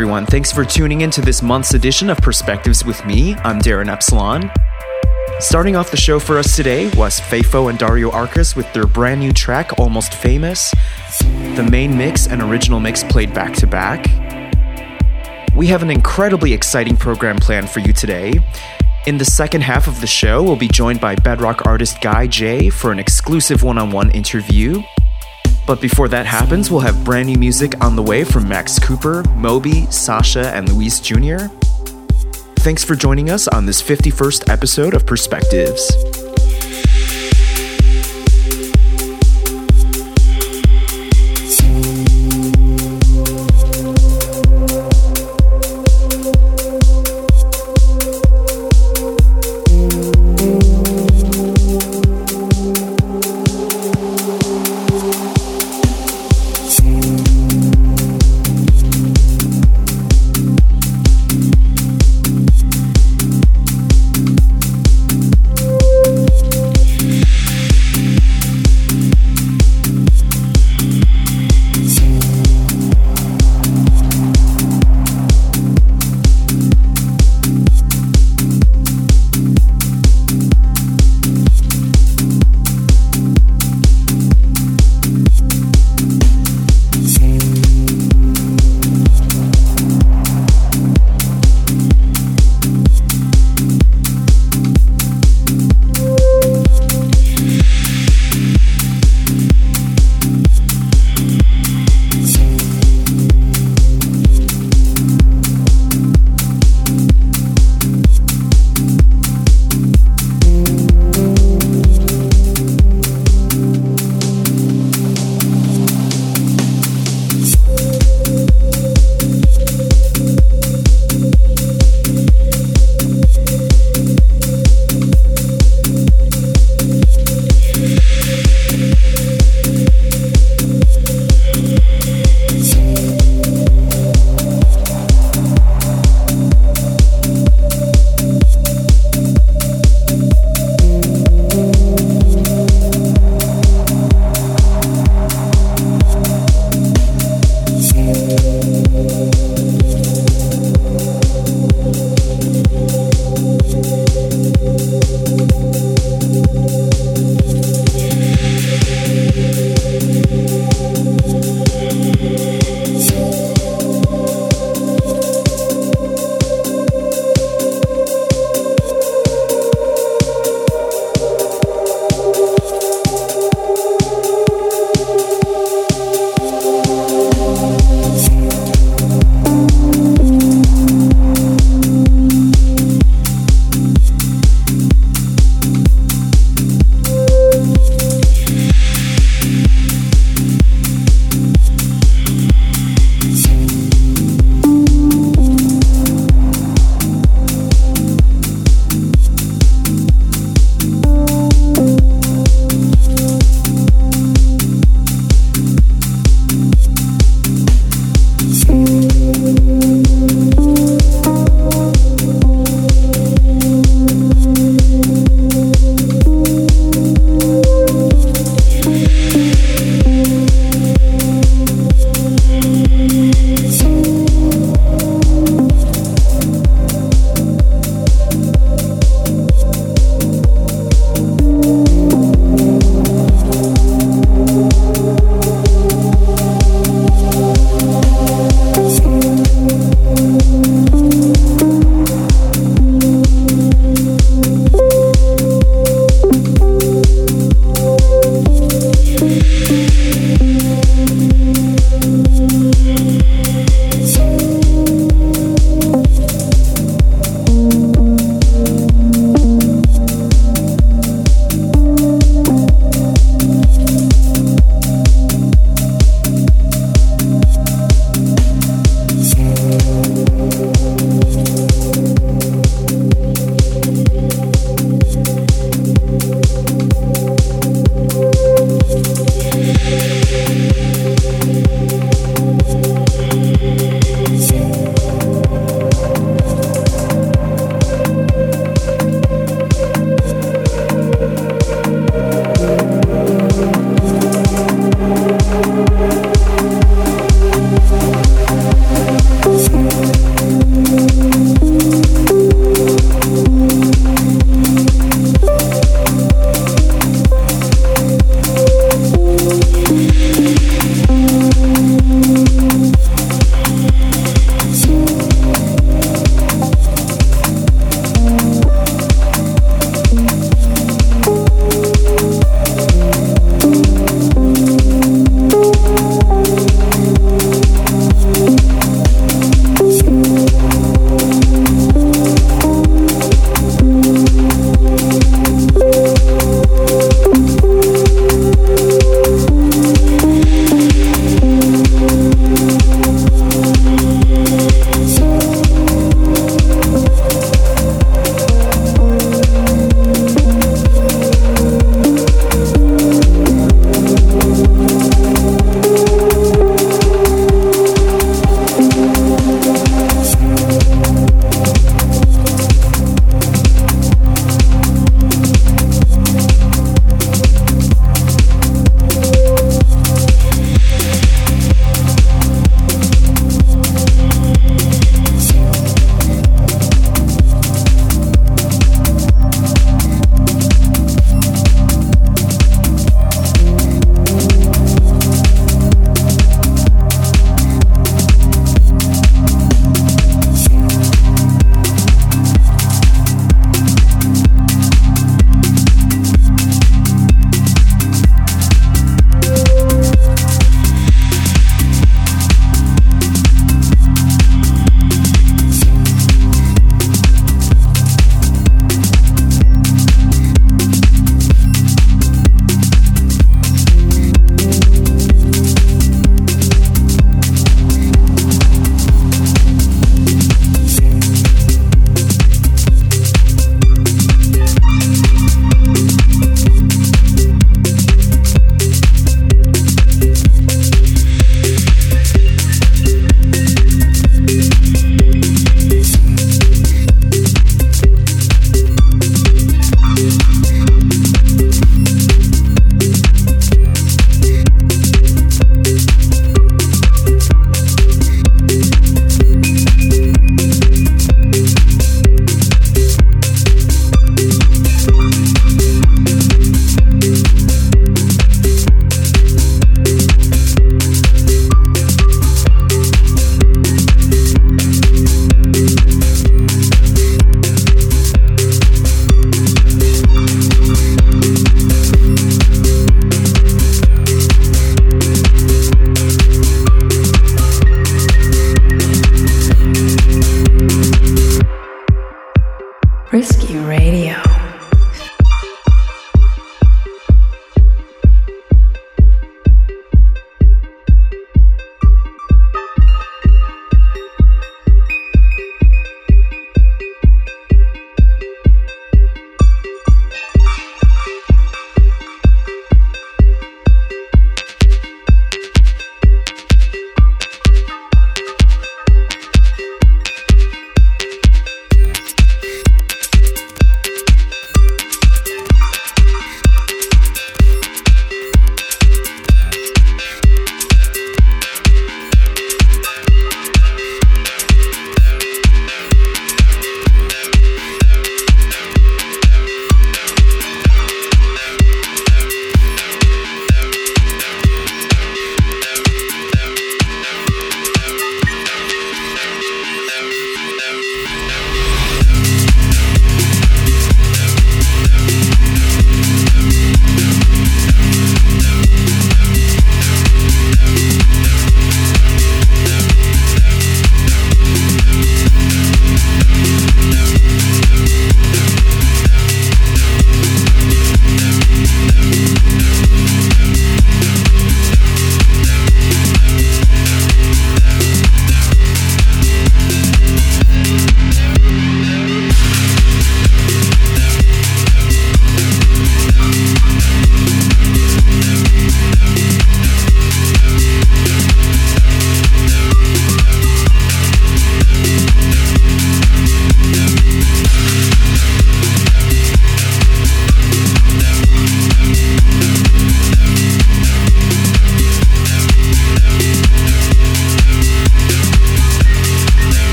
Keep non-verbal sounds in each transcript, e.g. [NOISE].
Everyone. Thanks for tuning in to this month's edition of Perspectives with me. I'm Darin Epsilon. Starting off the show for us today was Fayfo and Dario Arcas with their brand new track, Almost Famous. The main mix and original mix played back to back. We have an incredibly exciting program planned for you today. In the second half of the show, we'll be joined by bedrock artist Guy J for an exclusive one on one interview. But before that happens, we'll have brand new music on the way from Max Cooper, Moby, Sasha, and Luis Jr. Thanks for joining us on this 51st episode of Perspectives.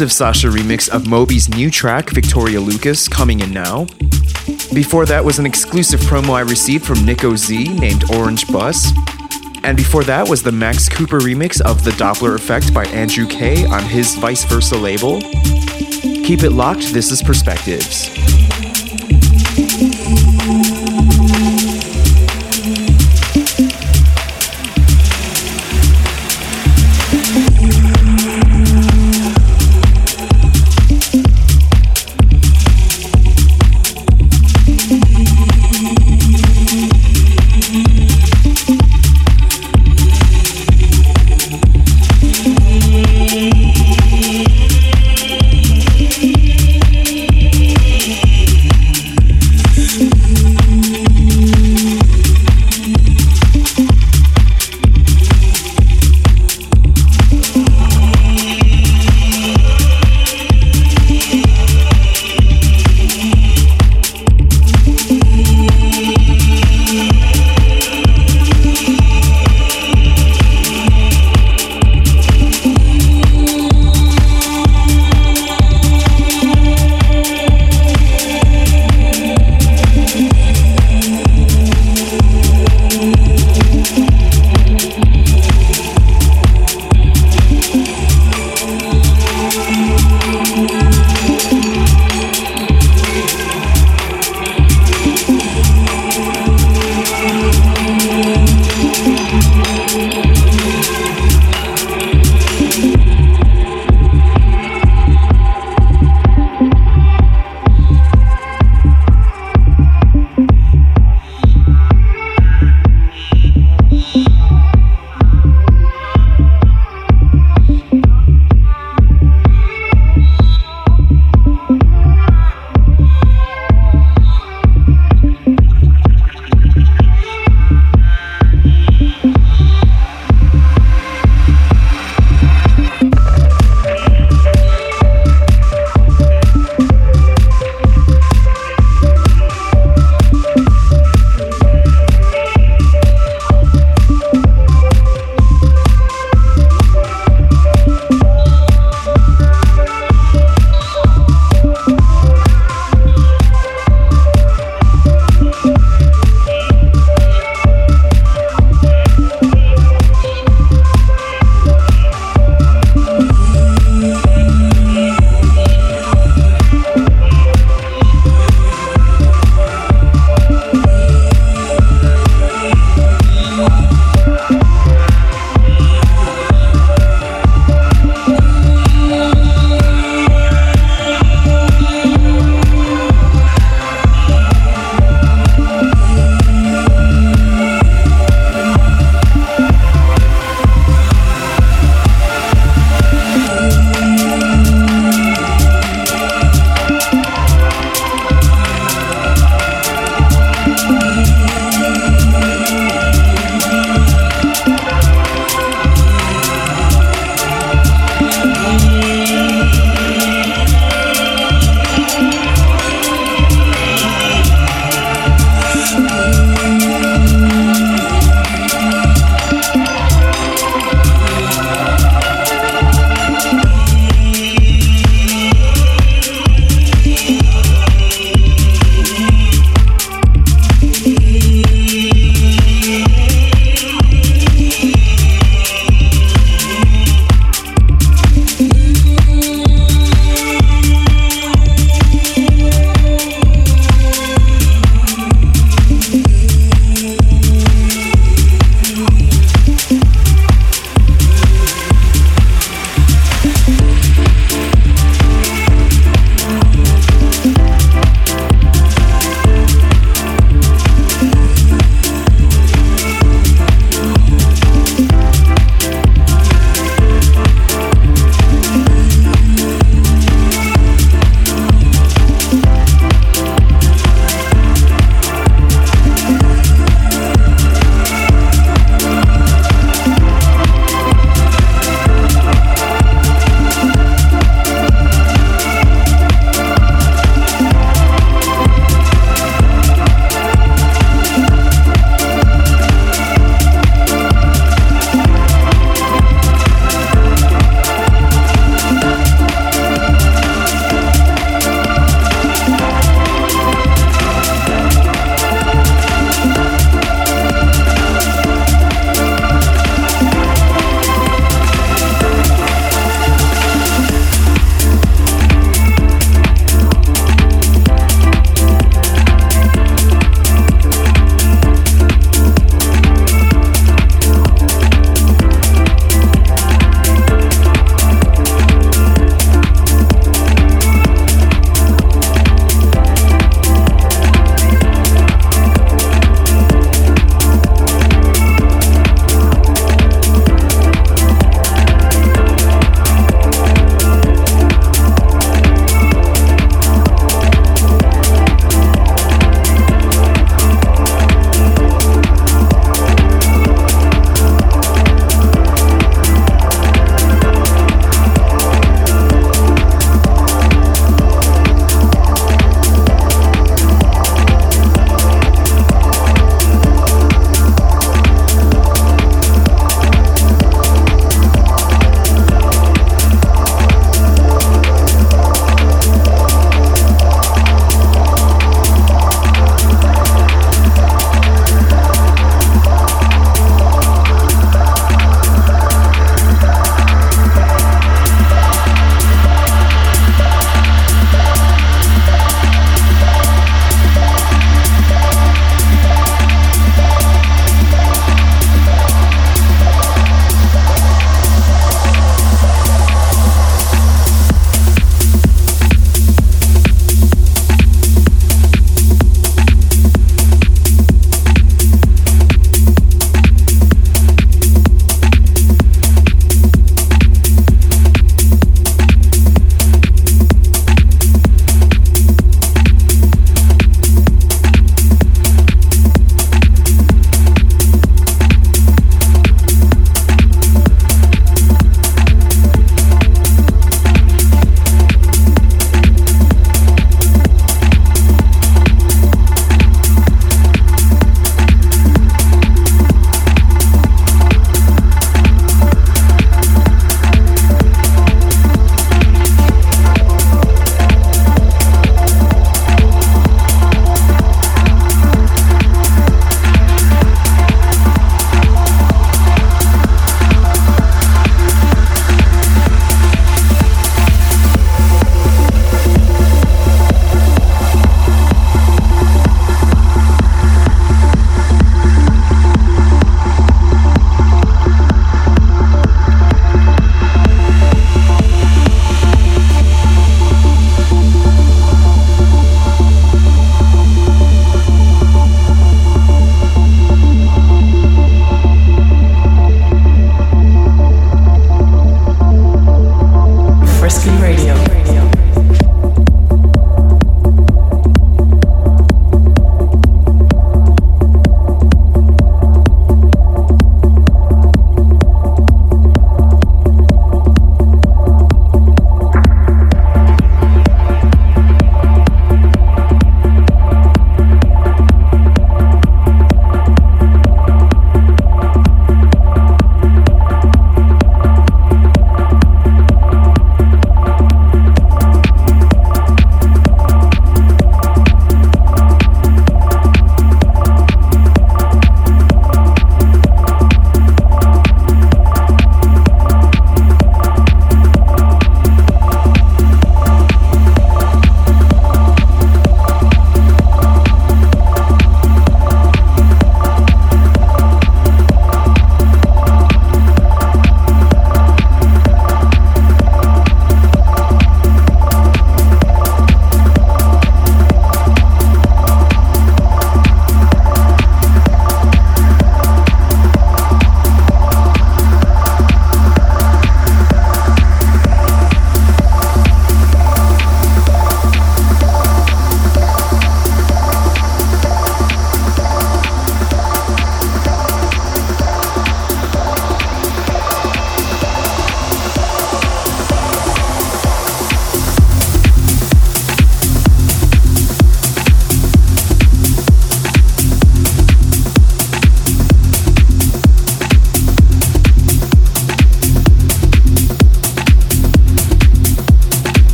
Massive Sasha remix of Moby's new track, Victoria Lucas, coming in now. Before that was an exclusive promo I received from Nico Z named Orange Bus. And before that was the Max Cooper remix of The Doppler Effect by Andrew K on his Vice Versa label. Keep it locked, this is Perspectives.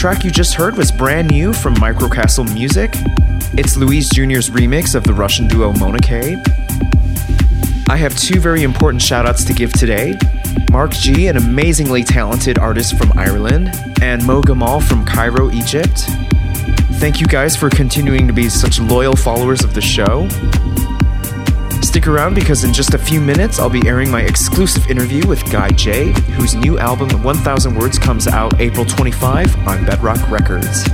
Track you just heard was brand new from Microcastle Music. It's Louise Jr.'s remix of the Russian duo Monike. I have two very important shoutouts to give today. Mark G, an amazingly talented artist from Ireland, and Mo Gamal from Cairo, Egypt. Thank you guys for continuing to be such loyal followers of the show. Stick around because in just a few minutes I'll be airing my exclusive interview with Guy J, whose new album 1000 Words comes out April 25 on Bedrock Records.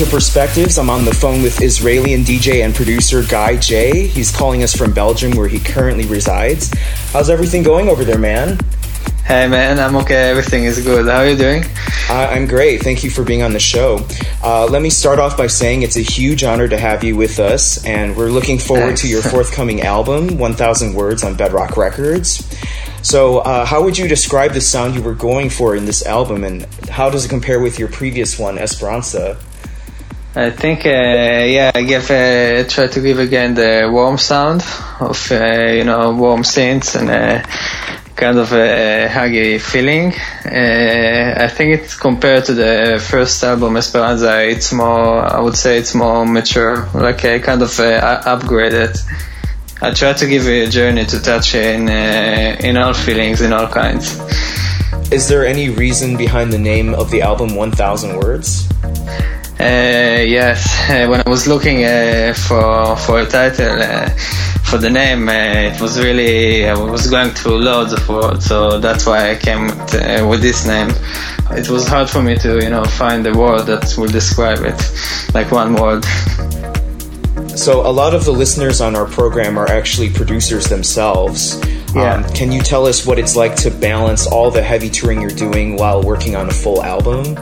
Into Perspectives. I'm on the phone with Israeli and DJ and producer Guy J. He's calling us from Belgium, where he currently resides. How's everything going over there, man? Hey man, I'm okay. Everything is good. How are you doing? Uh, I'm great. Thank you for being on the show. Uh, let me start off by saying it's a huge honor to have you with us, and we're looking forward Thanks. to your [LAUGHS] forthcoming album, 1,000 Words on Bedrock Records. So, uh, how would you describe the sound you were going for in this album, and how does it compare with your previous one, Esperanza? I think, uh, yeah, I give, uh, try to give again the warm sound of, uh, you know, warm synths and uh, kind of a huggy feeling. Uh, I think it's compared to the first album, Esperanza, it's more, I would say it's more mature, like a kind of uh, upgraded. I try to give a journey to touch in, uh, in all feelings, in all kinds. Is there any reason behind the name of the album 1000 Words? Uh, yes, uh, when I was looking uh, for for a title uh, for the name, uh, it was really I was going through loads of words, so that's why I came with, uh, with this name. It was hard for me to you know find a word that will describe it, like one word. So, a lot of the listeners on our program are actually producers themselves. Yeah. Um, can you tell us what it's like to balance all the heavy touring you're doing while working on a full album?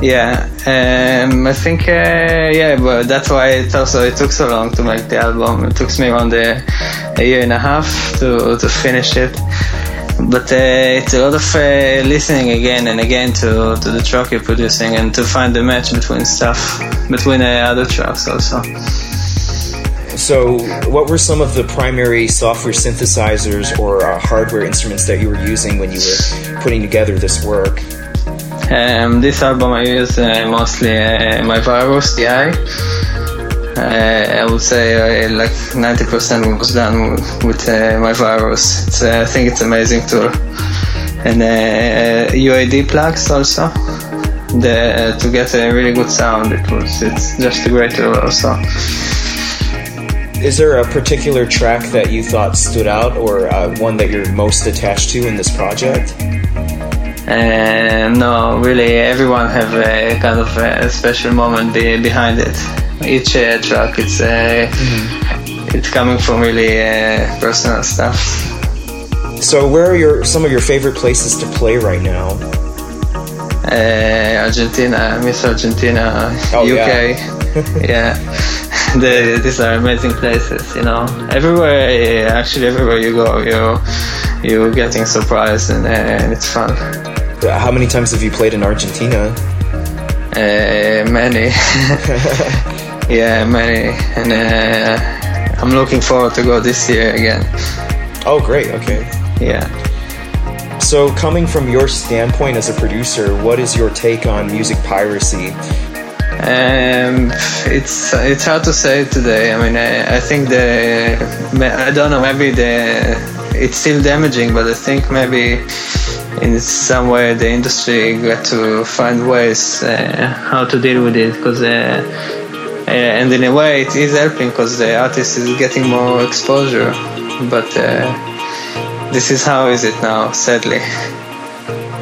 Yeah, um, I think uh, yeah, but that's why it also it took so long to make the album. It took me around a, a year and a half to to finish it. But uh, it's a lot of uh, listening again and again to, to the track you're producing and to find the match between stuff between uh, other tracks also. So, what were some of the primary software synthesizers or uh, hardware instruments that you were using when you were putting together this work? Um, this album I use uh, mostly uh, my Virus TI. Uh, I would say uh, like 90% was done with uh, my Virus. It's, uh, I think it's amazing tool. And uh, UAD plugs also. The, to get a really good sound, it was it's just a great tool also. Is there a particular track that you thought stood out or uh, one that you're most attached to in this project? No, really, everyone have a kind of a special moment be, behind it. Each uh, track, it's uh, mm-hmm. it's coming from really uh, personal stuff. So, where are your some of your favorite places to play right now? Uh, Argentina, Miss Argentina, oh, UK. Yeah, [LAUGHS] yeah. [LAUGHS] the, these are amazing places. You know, everywhere, actually, everywhere you go, you you're getting surprised, and, uh, and it's fun. How many times have you played in Argentina? Uh, many. [LAUGHS] yeah, many. And uh, I'm looking forward to go this year again. Oh, great. Okay. Yeah. So, coming from your standpoint as a producer, what is your take on music piracy? Um, it's it's hard to say today. I mean, I, I think the I don't know. Maybe the it's still damaging, but I think maybe in some way the industry got to find ways uh, how to deal with it because uh, uh, and in a way it is helping because the artist is getting more exposure but uh, this is how is it now sadly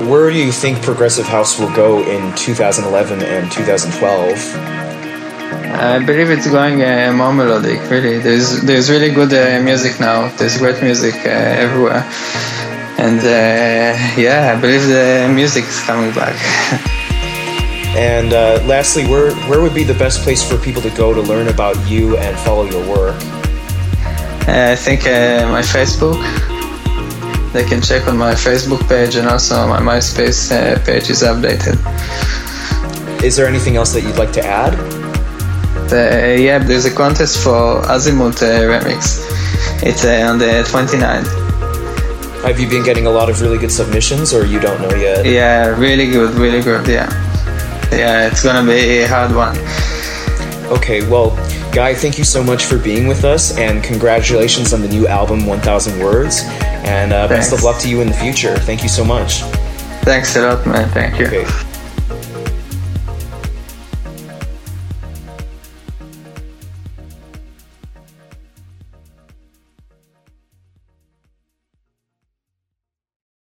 where do you think progressive house will go in 2011 and 2012 I believe it's going uh, more melodic. Really, there's there's really good uh, music now. There's great music uh, everywhere, and uh, yeah, I believe the music is coming back. and uh, lastly, where where would be the best place for people to go to learn about you and follow your work? Uh, I think my Facebook. They can check on my Facebook page and also my MySpace page is updated. Is there anything else that you'd like to add? Uh, yeah, there's a contest for Azimuth uh, remix. It's uh, on the 29th. Have you been getting a lot of really good submissions, or you don't know yet? Yeah, really good, really good. Yeah, yeah, it's gonna be a hard one. Okay, well, Guy, thank you so much for being with us, and congratulations on the new album, 1000 Words. And uh, best of luck to you in the future. Thank you so much. Thanks a lot, man. Thank you. Okay.